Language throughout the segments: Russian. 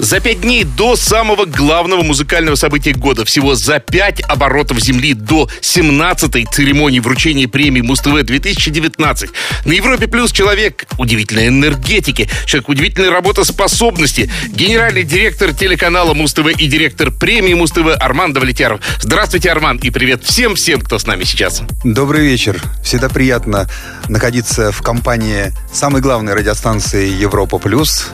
За пять дней до самого главного музыкального события года, всего за пять оборотов Земли до 17-й церемонии вручения премии Муз-ТВ 2019. На Европе Плюс человек удивительной энергетики, человек удивительной работоспособности, генеральный директор телеканала Муз-ТВ и директор премии Муз-ТВ Арман Давлетяров. Здравствуйте, Арман, и привет всем-всем, кто с нами сейчас. Добрый вечер. Всегда приятно находиться в компании самой главной радиостанции Европа Плюс.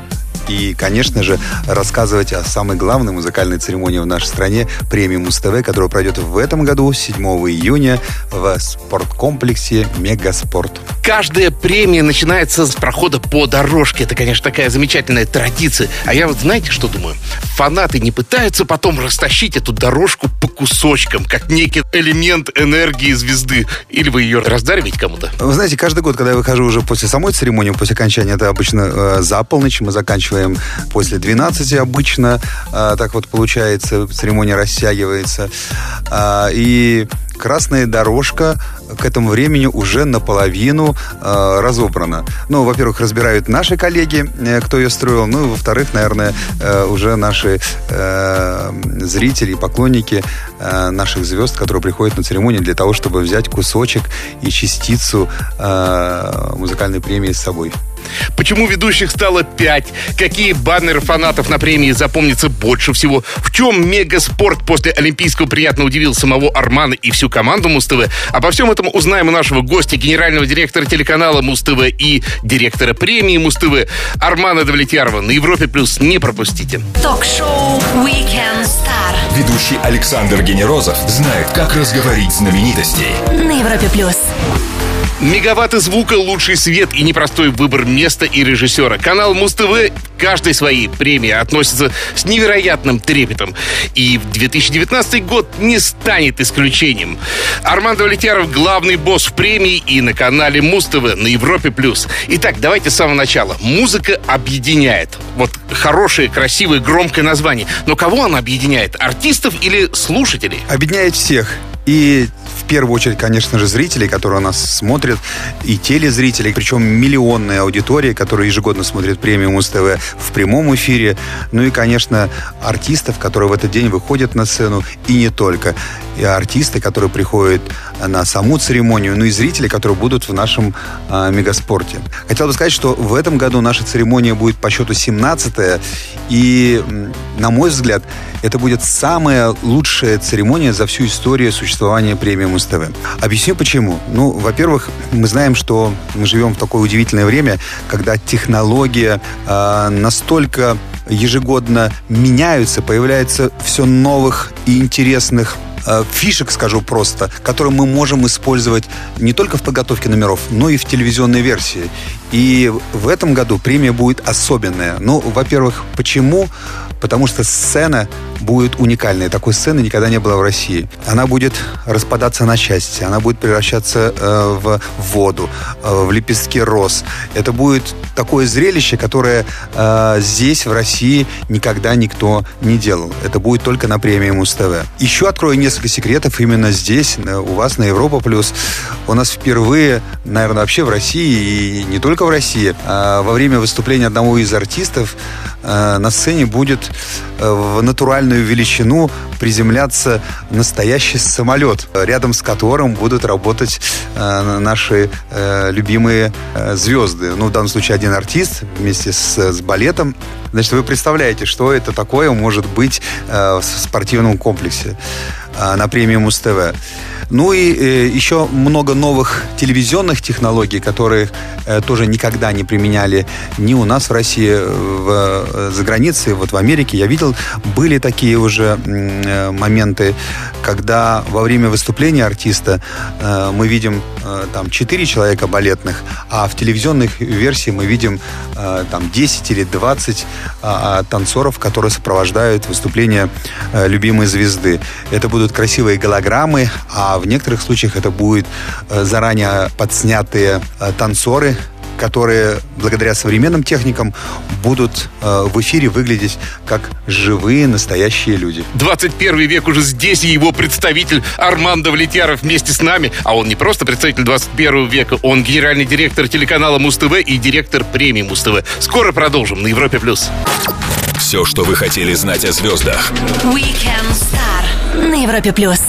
И, конечно же, рассказывать о самой главной музыкальной церемонии в нашей стране премии Муз-ТВ, которая пройдет в этом году, 7 июня, в спорткомплексе Мегаспорт. Каждая премия начинается с прохода по дорожке. Это, конечно, такая замечательная традиция. А я вот знаете, что думаю? Фанаты не пытаются потом растащить эту дорожку по кусочкам, как некий элемент энергии звезды. Или вы ее раздариваете кому-то? Вы знаете, каждый год, когда я выхожу уже после самой церемонии, после окончания, это обычно э, за полночь, мы заканчиваем после 12 обычно, э, так вот получается, церемония растягивается. А, и красная дорожка к этому времени уже наполовину э, разобрана. Ну, во-первых, разбирают наши коллеги, э, кто ее строил, ну, во-вторых, наверное, э, уже наши э, зрители и поклонники э, наших звезд, которые приходят на церемонию для того, чтобы взять кусочек и частицу э, музыкальной премии с собой. Почему ведущих стало пять? Какие баннеры фанатов на премии запомнятся больше всего? В чем мегаспорт после Олимпийского приятно удивил самого Армана и всю команду Муз-ТВ? Обо всем этом узнаем у нашего гостя, генерального директора телеканала Муз-ТВ и директора премии Муз-ТВ Армана Давлетьярова. На Европе Плюс не пропустите. Ток-шоу Weekend Star Ведущий Александр Генерозов знает, как разговорить знаменитостей. на Европе плюс. Мегаватты звука, лучший свет и непростой выбор места и режиссера. Канал Муз-ТВ каждой своей премии относится с невероятным трепетом. И 2019 год не станет исключением. Арман Давлетяров главный босс в премии и на канале Муз-ТВ на Европе+. плюс. Итак, давайте с самого начала. Музыка объединяет. Вот хорошее, красивое, громкое название. Но кого она объединяет? Артистов или слушателей? Объединяет всех. И первую очередь, конечно же, зрителей, которые нас смотрят, и телезрителей, причем миллионная аудитория, которая ежегодно смотрит премию Муз-ТВ в прямом эфире. Ну и, конечно, артистов, которые в этот день выходят на сцену, и не только. И артисты, которые приходят на саму церемонию, ну и зрители, которые будут в нашем а, мегаспорте. Хотел бы сказать, что в этом году наша церемония будет по счету 17-я, и, на мой взгляд, это будет самая лучшая церемония за всю историю существования премии Муз-ТВ. Объясню почему. Ну, во-первых, мы знаем, что мы живем в такое удивительное время, когда технология а, настолько ежегодно меняются, появляется все новых и интересных э, фишек, скажу просто, которые мы можем использовать не только в подготовке номеров, но и в телевизионной версии. И в этом году премия будет особенная. Ну, во-первых, почему? Потому что сцена будет уникальной. Такой сцены никогда не было в России. Она будет распадаться на части, она будет превращаться э, в воду, э, в лепестки роз. Это будет такое зрелище, которое э, здесь, в России, никогда никто не делал. Это будет только на премии Муз-ТВ. Еще открою несколько секретов именно здесь, у вас на Европа Плюс. У нас впервые, наверное, вообще в России, и не только в России, а во время выступления одного из артистов э, на сцене будет э, в натуральную величину приземляться настоящий самолет, рядом с которым будут работать э, наши э, любимые звезды. Ну, в данном случае один артист вместе с, с балетом. Значит, вы представляете, что это такое может быть в спортивном комплексе на премии Муз-ТВ. Ну и э, еще много новых телевизионных технологий, которые э, тоже никогда не применяли ни у нас в России, э, в, э, за границей, вот в Америке. Я видел, были такие уже э, моменты, когда во время выступления артиста э, мы видим э, там 4 человека балетных, а в телевизионных версии мы видим э, там 10 или 20 а, а, танцоров, которые сопровождают выступление э, любимой звезды. Это будут красивые голограммы, а в некоторых случаях это будут э, заранее подснятые э, танцоры, которые благодаря современным техникам будут э, в эфире выглядеть как живые, настоящие люди. 21 век уже здесь, и его представитель Армандо Влетьяров вместе с нами. А он не просто представитель 21 века, он генеральный директор телеканала Муз-ТВ и директор премии Муз-ТВ. Скоро продолжим на Европе+. плюс. Все, что вы хотели знать о звездах. Weekend Star на Европе плюс.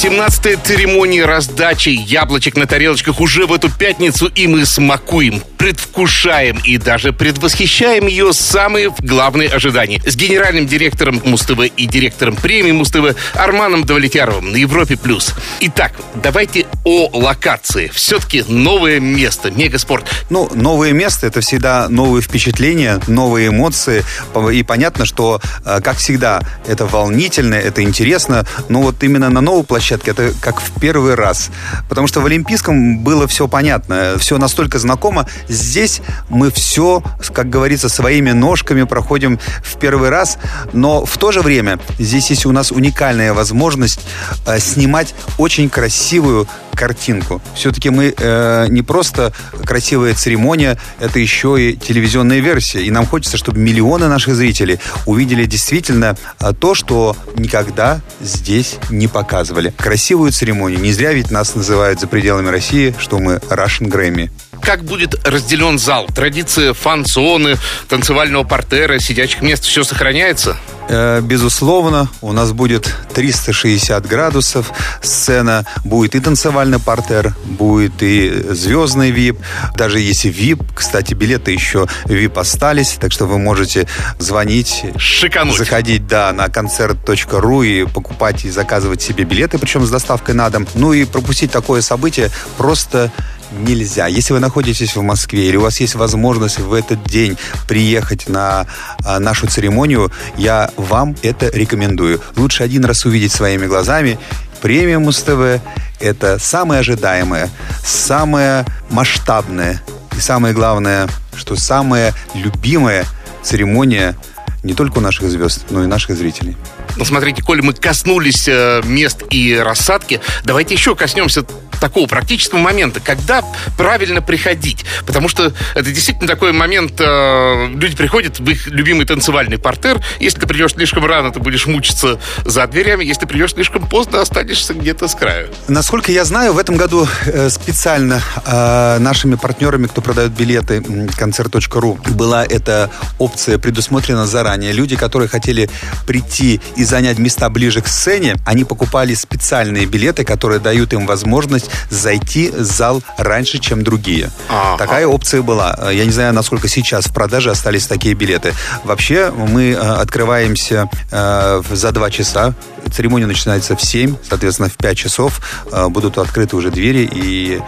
17-я церемония раздачи яблочек на тарелочках уже в эту пятницу, и мы смакуем, предвкушаем и даже предвосхищаем ее самые главные ожидания. С генеральным директором Муз-ТВ и директором премии Муз-ТВ Арманом Давлетяровым на Европе+. плюс. Итак, давайте о локации. Все-таки новое место, мегаспорт. Ну, новое место — это всегда новые впечатления, новые эмоции. И понятно, что, э, как всегда, это волнительно, это интересно. Но вот именно на новой площадке это как в первый раз. Потому что в Олимпийском было все понятно, все настолько знакомо. Здесь мы все, как говорится, своими ножками проходим в первый раз. Но в то же время здесь есть у нас уникальная возможность э, снимать очень красивую картинку. Все-таки мы э, не просто красивая церемония, это еще и телевизионная версия. И нам хочется, чтобы миллионы наших зрителей увидели действительно э, то, что никогда здесь не показывали. Красивую церемонию. Не зря ведь нас называют за пределами России, что мы Russian Grammy как будет разделен зал? Традиция фан-зоны, танцевального портера, сидячих мест, все сохраняется? Э, безусловно, у нас будет 360 градусов. Сцена будет и танцевальный портер, будет и звездный VIP. Даже если VIP, кстати, билеты еще VIP остались, так что вы можете звонить, Шикануть. заходить да, на концерт.ру и покупать и заказывать себе билеты, причем с доставкой на дом. Ну и пропустить такое событие просто нельзя. Если вы находитесь в Москве или у вас есть возможность в этот день приехать на а, нашу церемонию, я вам это рекомендую. Лучше один раз увидеть своими глазами. Премия Муз-ТВ – это самое ожидаемое, самое масштабное и самое главное, что самая любимая церемония не только у наших звезд, но и наших зрителей. Ну, смотрите, коли мы коснулись э, мест и рассадки, давайте еще коснемся такого практического момента, когда правильно приходить. Потому что это действительно такой момент, э, люди приходят в их любимый танцевальный портер. Если ты придешь слишком рано, ты будешь мучиться за дверями. Если придешь слишком поздно, останешься где-то с краю. Насколько я знаю, в этом году э, специально э, нашими партнерами, кто продает билеты, концерт.ру, была эта опция предусмотрена заранее. Люди, которые хотели прийти и занять места ближе к сцене, они покупали специальные билеты, которые дают им возможность зайти в зал раньше, чем другие. Ага. Такая опция была. Я не знаю, насколько сейчас в продаже остались такие билеты. Вообще, мы э, открываемся э, за два часа. Церемония начинается в 7, соответственно, в 5 часов э, будут открыты уже двери и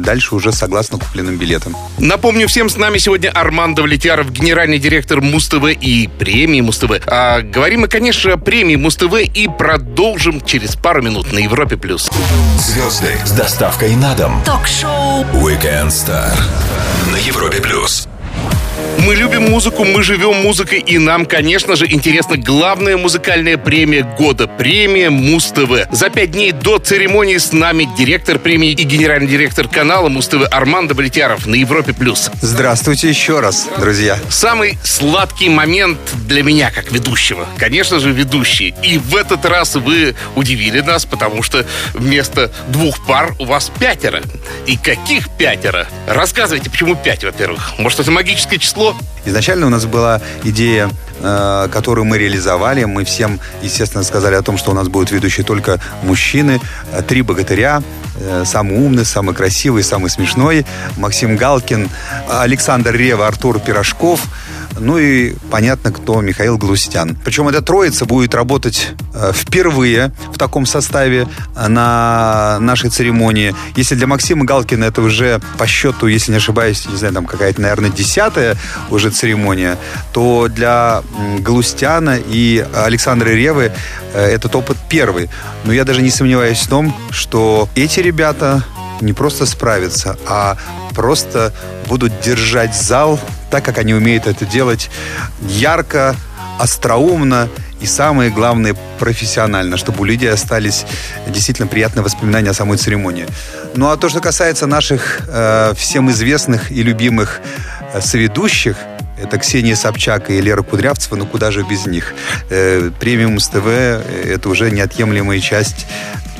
дальше уже согласно купленным билетам. Напомню всем, с нами сегодня Арман Давлетьяров, генеральный директор Муз-ТВ и премии Муз-ТВ. А, говорим мы, конечно, о премии Муз-ТВ и продолжим через пару минут на Европе+. плюс. Звезды с доставкой на дом. Ток-шоу Weekend Star на Европе плюс. Мы любим музыку, мы живем музыкой, и нам, конечно же, интересна главная музыкальная премия года. Премия Муз-ТВ. За пять дней до церемонии с нами директор премии и генеральный директор канала Муз-ТВ Армандо Балетьяров на Европе+. плюс. Здравствуйте еще раз, друзья. Самый сладкий момент для меня, как ведущего. Конечно же, ведущий. И в этот раз вы удивили нас, потому что вместо двух пар у вас пятеро. И каких пятеро? Рассказывайте, почему пять, во-первых. Может, это магическое число? Изначально у нас была идея э, которую мы реализовали. Мы всем, естественно, сказали о том, что у нас будут ведущие только мужчины. Э, три богатыря. Э, самый умный, самый красивый, самый смешной. Максим Галкин, Александр Рева, Артур Пирожков – ну и понятно, кто Михаил Глустян. Причем эта троица будет работать э, впервые в таком составе э, на нашей церемонии. Если для Максима Галкина это уже по счету, если не ошибаюсь, не знаю, там какая-то, наверное, десятая уже церемония, то для Глустяна и Александра Ревы э, этот опыт первый. Но я даже не сомневаюсь в том, что эти ребята не просто справятся, а просто будут держать зал так, как они умеют это делать ярко, остроумно и самое главное, профессионально, чтобы у людей остались действительно приятные воспоминания о самой церемонии. Ну а то, что касается наших э, всем известных и любимых э, соведущих, это Ксения Собчак и Лера Кудрявцева, ну куда же без них. Э, премиум СТВ это уже неотъемлемая часть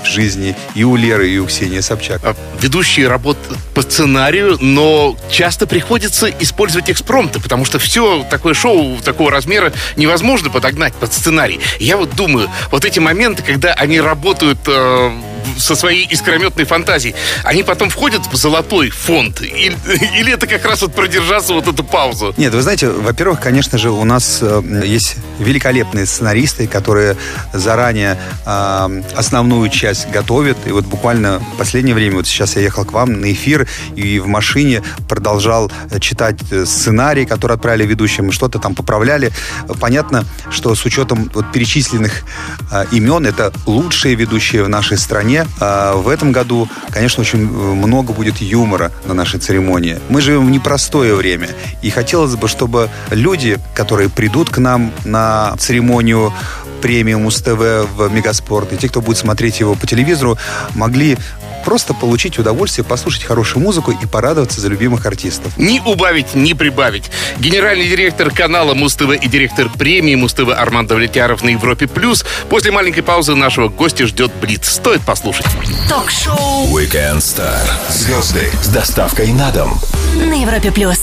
жизни и у Леры, и у Ксении Собчак. А ведущие работают по сценарию, но часто приходится использовать экспромты, потому что все такое шоу такого размера невозможно подогнать под сценарий. Я вот думаю, вот эти моменты, когда они работают э, со своей искрометной фантазией, они потом входят в золотой фонд? Или, или это как раз вот продержаться вот эту паузу? Нет, вы знаете, во-первых, конечно же, у нас э, есть великолепные сценаристы, которые заранее э, основную часть готовят. И вот буквально в последнее время, вот сейчас я ехал к вам на эфир и в машине продолжал читать сценарий, который отправили ведущим, что-то там поправляли. Понятно, что с учетом вот перечисленных э, имен, это лучшие ведущие в нашей стране, а в этом году, конечно, очень много будет юмора на нашей церемонии. Мы живем в непростое время. И хотелось бы, чтобы люди, которые придут к нам на церемонию премию Муз-ТВ в Мегаспорт, и те, кто будет смотреть его по телевизору, могли просто получить удовольствие, послушать хорошую музыку и порадоваться за любимых артистов. Ни убавить, ни прибавить. Генеральный директор канала Муз-ТВ и директор премии Муз-ТВ Арман Давлетяров на Европе+. плюс. После маленькой паузы нашего гостя ждет Блиц. Стоит послушать. Ток-шоу Weekend Star. Звезды с доставкой на дом. На Европе+. плюс.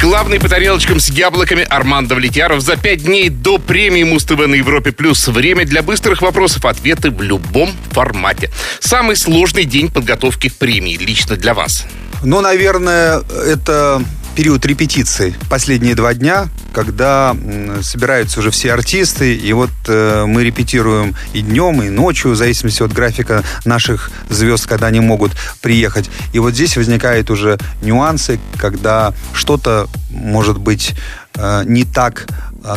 Главный по тарелочкам с яблоками Арман Давлетьяров за пять дней до премии Муз-ТВ на Европе+. плюс. Время для быстрых вопросов-ответы в любом формате. Самый сложный день подготовки к премии лично для вас? Ну, наверное, это период репетиций. Последние два дня, когда собираются уже все артисты, и вот э, мы репетируем и днем, и ночью, в зависимости от графика наших звезд, когда они могут приехать. И вот здесь возникают уже нюансы, когда что-то может быть э, не так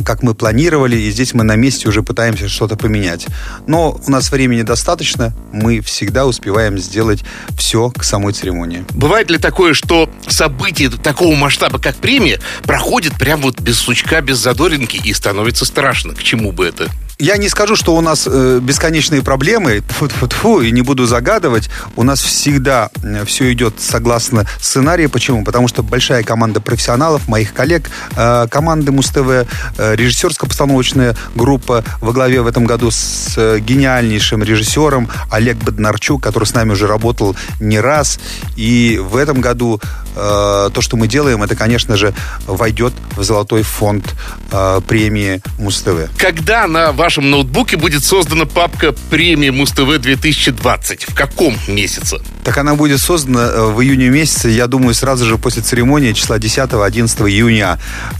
как мы планировали, и здесь мы на месте уже пытаемся что-то поменять. Но у нас времени достаточно, мы всегда успеваем сделать все к самой церемонии. Бывает ли такое, что событие такого масштаба, как премия, проходит прям вот без сучка, без задоринки и становится страшно? К чему бы это? Я не скажу, что у нас э, бесконечные проблемы, тьфу -тьфу -тьфу, и не буду загадывать. У нас всегда э, все идет согласно сценарию. Почему? Потому что большая команда профессионалов, моих коллег, э, команды Муз-ТВ, э, режиссерско-постановочная группа во главе в этом году с э, гениальнейшим режиссером Олег Боднарчук, который с нами уже работал не раз. И в этом году то, что мы делаем, это, конечно же, войдет в золотой фонд э, премии Муз-ТВ. Когда на вашем ноутбуке будет создана папка «Премия Муз-ТВ 2020». В каком месяце? Так она будет создана э, в июне месяце, я думаю, сразу же после церемонии числа 10-11 июня.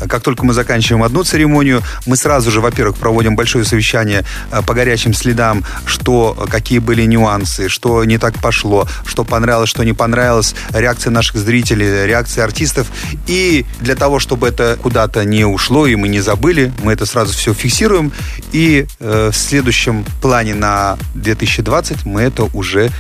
Как только мы заканчиваем одну церемонию, мы сразу же, во-первых, проводим большое совещание э, по горячим следам, что, какие были нюансы, что не так пошло, что понравилось, что не понравилось, реакция наших зрителей, реакция артистов. И для того, чтобы это куда-то не ушло и мы не забыли, мы это сразу все фиксируем и э, в следующем плане на 2020 мы это уже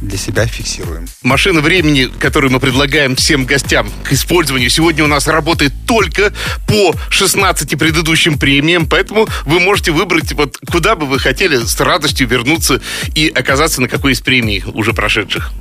для себя фиксируем. Машина времени, которую мы предлагаем всем гостям к использованию, сегодня у нас работает только по 16 предыдущим премиям, поэтому вы можете выбрать, вот куда бы вы хотели с радостью вернуться и оказаться на какой из премий уже прошедших.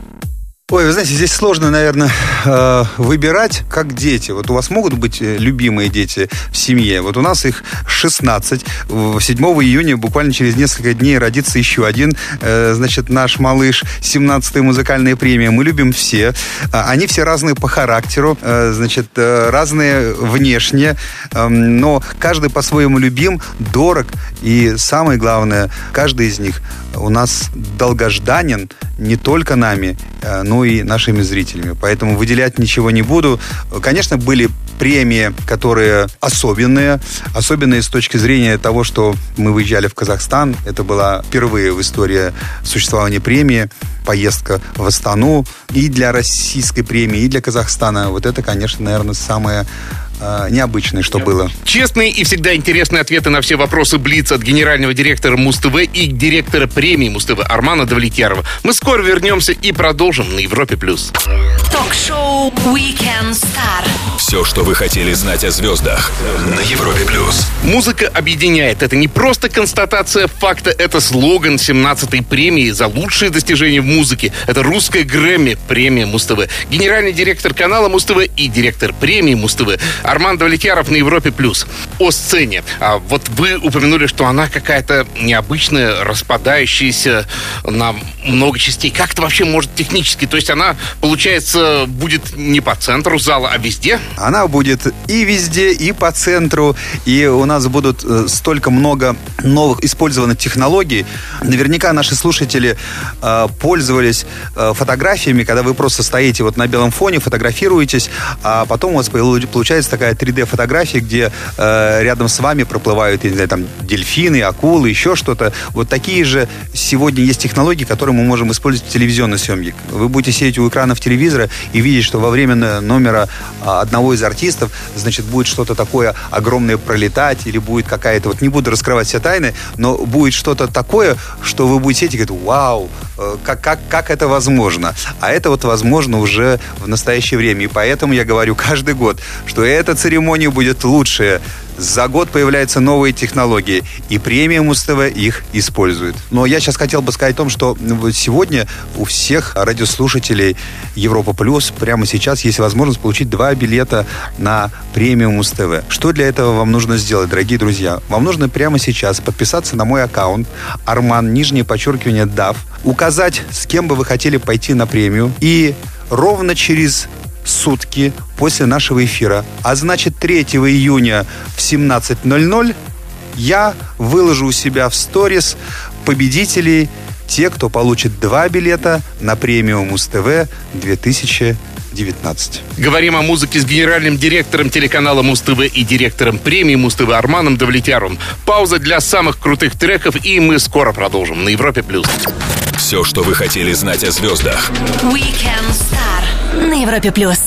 Ой, вы знаете, здесь сложно, наверное, э, выбирать, как дети. Вот у вас могут быть э, любимые дети в семье. Вот у нас их 16. 7 июня, буквально через несколько дней, родится еще один, э, значит, наш малыш. 17-я музыкальная премия. Мы любим все. А, они все разные по характеру, значит, разные внешне, эм, но каждый по-своему любим, дорог. И самое главное, каждый из них у нас долгожданен не только нами, но ну и нашими зрителями. Поэтому выделять ничего не буду. Конечно, были премии, которые особенные. Особенные с точки зрения того, что мы выезжали в Казахстан. Это была впервые в истории существования премии. Поездка в Астану. И для российской премии, и для Казахстана. Вот это, конечно, наверное, самое э, необычное, что было. Честные и всегда интересные ответы на все вопросы Блиц от генерального директора Муз-ТВ и директора премии Муз-ТВ Армана Давлетьярова. Мы скоро вернемся и продолжим на Европе+. плюс. Ток-шоу Weekend Star. Все, что вы хотели знать о звездах на Европе плюс. Музыка объединяет. Это не просто констатация факта, это слоган 17-й премии за лучшие достижения в музыке. Это русская Грэмми, премия Муз-ТВ. Генеральный директор канала Муз-ТВ и директор премии Муз-ТВ Арман Давлетьяров на Европе+. плюс. О сцене. А вот вы упомянули, что она какая-то необычная, распадающаяся на много частей. Как это вообще может технически? То есть она, получается, будет не по центру зала, а везде? Она будет и везде, и по центру. И у нас будут э, столько много новых использованных технологий. Наверняка наши слушатели э, пользовались э, фотографиями, когда вы просто стоите вот на белом фоне, фотографируетесь, а потом у вас получается такая 3D-фотография, где э, рядом с вами проплывают, я не знаю, там, дельфины, акулы, еще что-то. Вот такие же сегодня есть технологии, которые мы можем использовать в телевизионной съемке. Вы будете сидеть у экранов телевизора и видеть, что во время номера а, одного из артистов, значит, будет что-то такое огромное пролетать, или будет какая-то, вот не буду раскрывать все тайны, но будет что-то такое, что вы будете сидеть и говорить, вау, э, как, как, как это возможно? А это вот возможно уже в настоящее время. И поэтому я говорю каждый год, что эта церемония будет лучшая за год появляются новые технологии, и премия Муз-ТВ их использует. Но я сейчас хотел бы сказать о том, что сегодня у всех радиослушателей Европа Плюс прямо сейчас есть возможность получить два билета на премию Муз-ТВ. Что для этого вам нужно сделать, дорогие друзья? Вам нужно прямо сейчас подписаться на мой аккаунт Арман, нижнее подчеркивание, DAF, указать, с кем бы вы хотели пойти на премию, и ровно через сутки после нашего эфира, а значит 3 июня в 17.00 я выложу у себя в сторис победителей, те, кто получит два билета на премию Муз-ТВ 2019. Говорим о музыке с генеральным директором телеканала Муз-ТВ и директором премии Муз-ТВ Арманом Давлетяром. Пауза для самых крутых треков, и мы скоро продолжим на Европе+. плюс. Все, что вы хотели знать о звездах. Weekend Star на Европе+. плюс.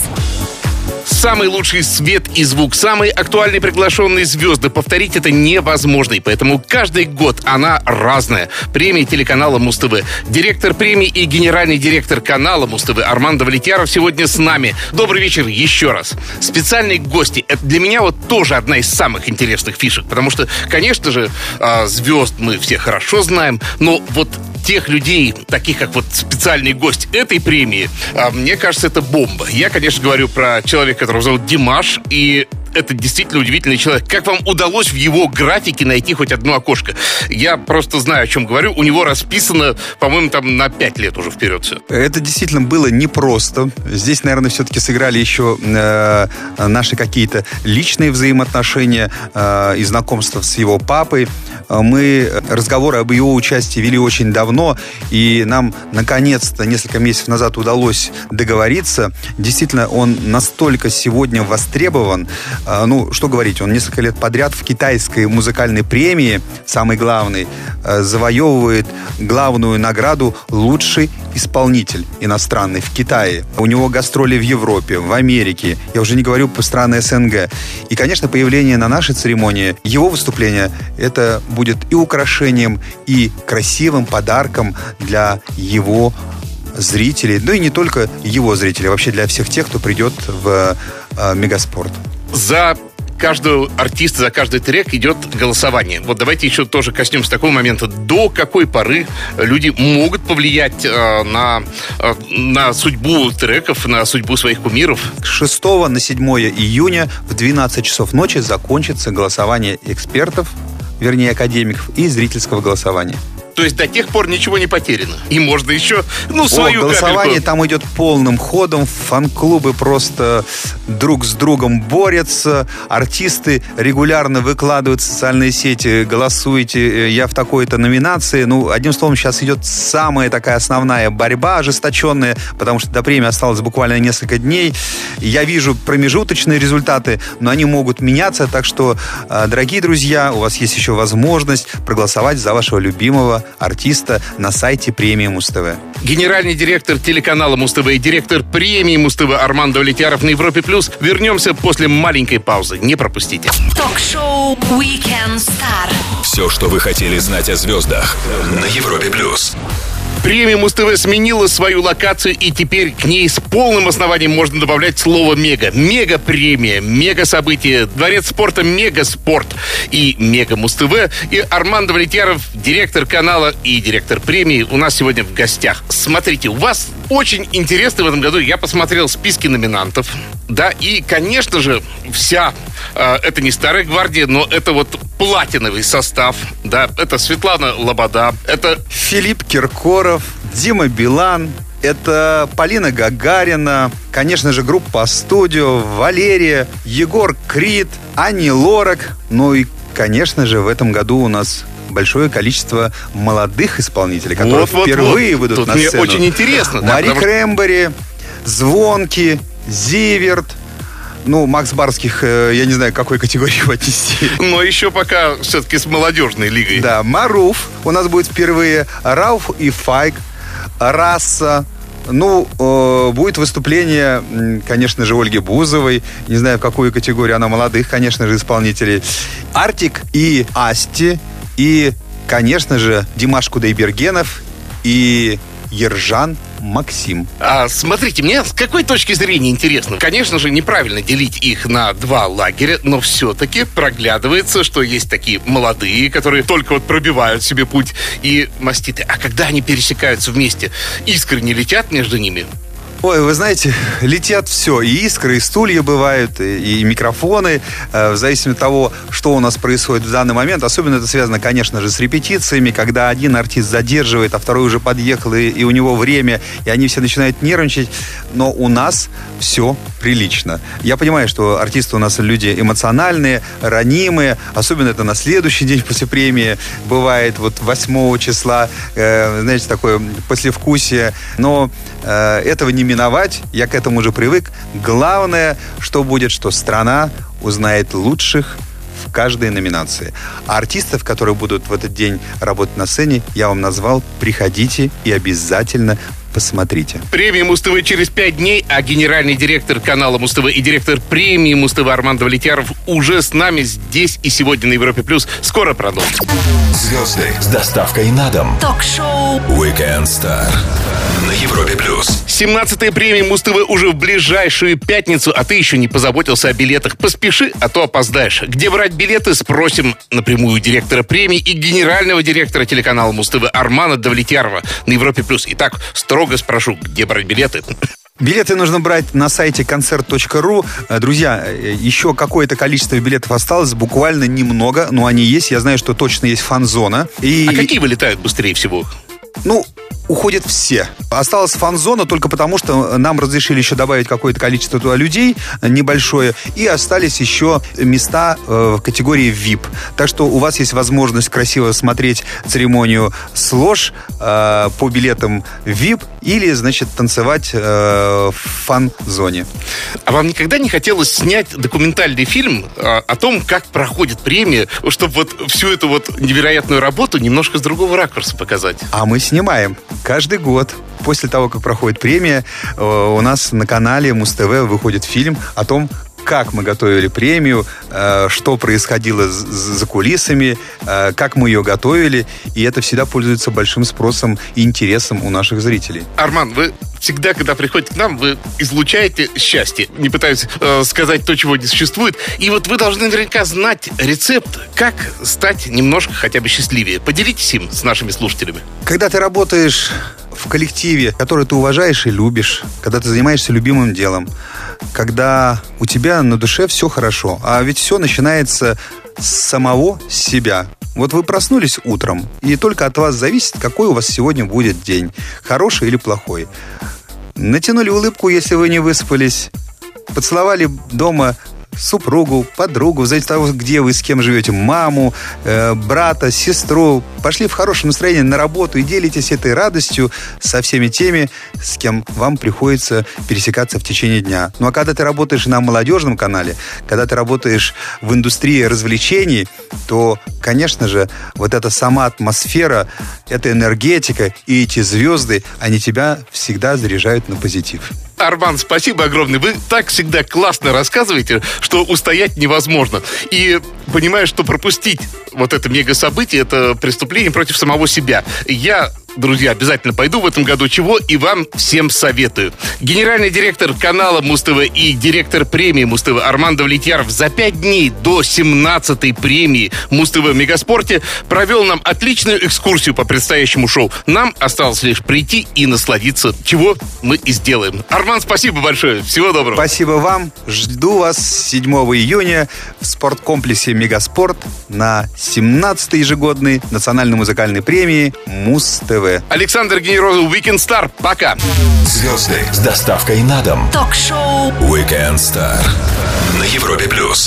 Самый лучший свет и звук, самые актуальные приглашенные звезды. Повторить это невозможно, и поэтому каждый год она разная. Премия телеканала Муз-ТВ. Директор премии и генеральный директор канала Муз-ТВ Арман Давлетьяров сегодня с нами. Добрый вечер еще раз. Специальные гости. Это для меня вот тоже одна из самых интересных фишек, потому что, конечно же, а, звезд мы все хорошо знаем, но вот тех людей, таких как вот специальный гость этой премии, а, мне кажется, это бомба. Я, конечно, говорю про человека, которого зовут Димаш, и это действительно удивительный человек. Как вам удалось в его графике найти хоть одно окошко? Я просто знаю, о чем говорю. У него расписано, по-моему, там на 5 лет уже вперед все. Это действительно было непросто. Здесь, наверное, все-таки сыграли еще э, наши какие-то личные взаимоотношения э, и знакомства с его папой. Мы разговоры об его участии вели очень давно, и нам, наконец-то, несколько месяцев назад удалось договориться. Действительно, он настолько сегодня востребован, ну, что говорить, он несколько лет подряд в китайской музыкальной премии, самый главный, э, завоевывает главную награду «Лучший исполнитель иностранный в Китае. У него гастроли в Европе, в Америке. Я уже не говорю по страны СНГ. И, конечно, появление на нашей церемонии, его выступление, это будет и украшением, и красивым подарком для его зрителей, ну и не только его зрителей, а вообще для всех тех, кто придет в э, Мегаспорт за каждого артиста, за каждый трек идет голосование. Вот давайте еще тоже коснемся такого момента. До какой поры люди могут повлиять э, на, э, на судьбу треков, на судьбу своих кумиров? С 6 на 7 июня в 12 часов ночи закончится голосование экспертов, вернее академиков, и зрительского голосования. То есть до тех пор ничего не потеряно. И можно еще, ну, свою О, голосование капельку. там идет полным ходом. Фан-клубы просто друг с другом борются. Артисты регулярно выкладывают в социальные сети. Голосуйте, э, я в такой-то номинации. Ну, одним словом, сейчас идет самая такая основная борьба ожесточенная, потому что до премии осталось буквально несколько дней. Я вижу промежуточные результаты, но они могут меняться. Так что, э, дорогие друзья, у вас есть еще возможность проголосовать за вашего любимого каждого артиста на сайте премии Муз-ТВ. Генеральный директор телеканала Муз-ТВ и директор премии Муз-ТВ Армандо Валетьяров на Европе+. плюс. Вернемся после маленькой паузы. Не пропустите. Ток-шоу Weekend Star. Все, что вы хотели знать о звездах на Европе+. плюс. Премия Муз-ТВ сменила свою локацию, и теперь к ней с полным основанием можно добавлять слово «мега». Мега-премия, мега-событие, дворец спорта «Мега-спорт» и «Мега Муз-ТВ». И Армандо Валетьяров, директор канала и директор премии, у нас сегодня в гостях. Смотрите, у вас очень интересно в этом году. Я посмотрел списки номинантов. Да, и, конечно же, вся, э, это не старая гвардия, но это вот платиновый состав. Да, это Светлана Лобода, это Филипп Киркоров, Дима Билан, это Полина Гагарина, конечно же, группа «Студио», Валерия, Егор Крид, Ани Лорак, ну и, конечно же, в этом году у нас большое количество молодых исполнителей, которые Вот, вот, впервые вот. выйдут Тут на мне сцену. очень интересно, да, Мари потому Крэмбери, Звонки, Зиверт, ну, Макс Барских, э, я не знаю, к какой категории его отнести. Но еще пока все-таки с молодежной лигой. Да, Маруф у нас будет впервые, Рауф и Файк, Раса, ну, э, будет выступление, конечно же, Ольги Бузовой. Не знаю, в какую категорию она молодых, конечно же, исполнителей. Артик и Асти. И, конечно же, Димаш Кудайбергенов и Ержан Максим. А, смотрите, мне с какой точки зрения интересно? Конечно же, неправильно делить их на два лагеря, но все-таки проглядывается, что есть такие молодые, которые только вот пробивают себе путь, и маститы. А когда они пересекаются вместе, искры не летят между ними? Ой, вы знаете, летят все. И искры, и стулья бывают, и, и микрофоны. Э, в зависимости от того, что у нас происходит в данный момент. Особенно это связано, конечно же, с репетициями, когда один артист задерживает, а второй уже подъехал, и, и у него время, и они все начинают нервничать. Но у нас все прилично. Я понимаю, что артисты у нас люди эмоциональные, ранимые. Особенно это на следующий день после премии бывает. Вот 8 числа, э, знаете, такое послевкусие. Но э, этого не миновать. Я к этому уже привык. Главное, что будет, что страна узнает лучших в каждой номинации. А артистов, которые будут в этот день работать на сцене, я вам назвал. Приходите и обязательно посмотрите. Премия Муз-ТВ через пять дней, а генеральный директор канала Муз-ТВ и директор премии Муз-ТВ Армандо Валетьяров уже с нами здесь и сегодня на Европе+. плюс. Скоро продолжим. Звезды с доставкой на дом. Ток-шоу Weekend Star на Европе+. плюс. 17-я премия Муз-ТВ уже в ближайшую пятницу, а ты еще не позаботился о билетах. Поспеши, а то опоздаешь. Где брать билеты, спросим напрямую директора премии и генерального директора телеканала Муз-ТВ Армана Давлетьярова на Европе+. плюс. Итак, строго спрошу, где брать билеты? Билеты нужно брать на сайте концерт.ру. Э, Друзья, э, еще какое-то количество билетов осталось, буквально немного, но они есть. Я знаю, что точно есть фан-зона. И, А какие вылетают быстрее всего? Ну, уходят все. Осталась фан-зона только потому, что нам разрешили еще добавить какое-то количество туда людей э, небольшое, и остались еще места э, в категории VIP. Так что у вас есть возможность красиво смотреть церемонию с лож э, по билетам VIP или, значит, танцевать э, в фан-зоне. А вам никогда не хотелось снять документальный фильм а, о том, как проходит премия, чтобы вот всю эту вот невероятную работу немножко с другого ракурса показать? А мы снимаем каждый год. После того, как проходит премия, э, у нас на канале Муз-ТВ выходит фильм о том, как мы готовили премию, э, что происходило за кулисами, э, как мы ее готовили. И это всегда пользуется большим спросом и интересом у наших зрителей. Арман, вы всегда, когда приходите к нам, вы излучаете счастье. Не пытаюсь э, сказать то, чего не существует. И вот вы должны наверняка знать рецепт, как стать немножко хотя бы счастливее. Поделитесь им с нашими слушателями. Когда ты работаешь в коллективе, который ты уважаешь и любишь, когда ты занимаешься любимым делом, когда у тебя на душе все хорошо, а ведь все начинается с самого себя. Вот вы проснулись утром, и только от вас зависит, какой у вас сегодня будет день, хороший или плохой. Натянули улыбку, если вы не выспались, поцеловали дома супругу, подругу, в зависимости от того, где вы, с кем живете, маму, э, брата, сестру. Пошли в хорошем настроении на работу и делитесь этой радостью со всеми теми, с кем вам приходится пересекаться в течение дня. Ну а когда ты работаешь на молодежном канале, когда ты работаешь в индустрии развлечений, то, конечно же, вот эта сама атмосфера, эта энергетика и эти звезды, они тебя всегда заряжают на позитив. Арман, спасибо огромное. Вы так всегда классно рассказываете, что устоять невозможно. И понимаю, что пропустить вот это мега-событие, это преступление против самого себя. Я друзья, обязательно пойду в этом году, чего и вам всем советую. Генеральный директор канала Муз-ТВ и директор премии Муз-ТВ Арман Давлетьяров за пять дней до 17-й премии Муз-ТВ в Мегаспорте провел нам отличную экскурсию по предстоящему шоу. Нам осталось лишь прийти и насладиться, чего мы и сделаем. Арман, спасибо большое. Всего доброго. Спасибо вам. Жду вас 7 июня в спорткомплексе Мегаспорт на 17-й ежегодной национальной музыкальной премии Муз-ТВ. Александр Генерозов, Weekend Star. Пока. Звезды с доставкой на дом. Ток-шоу Weekend Star на Европе плюс.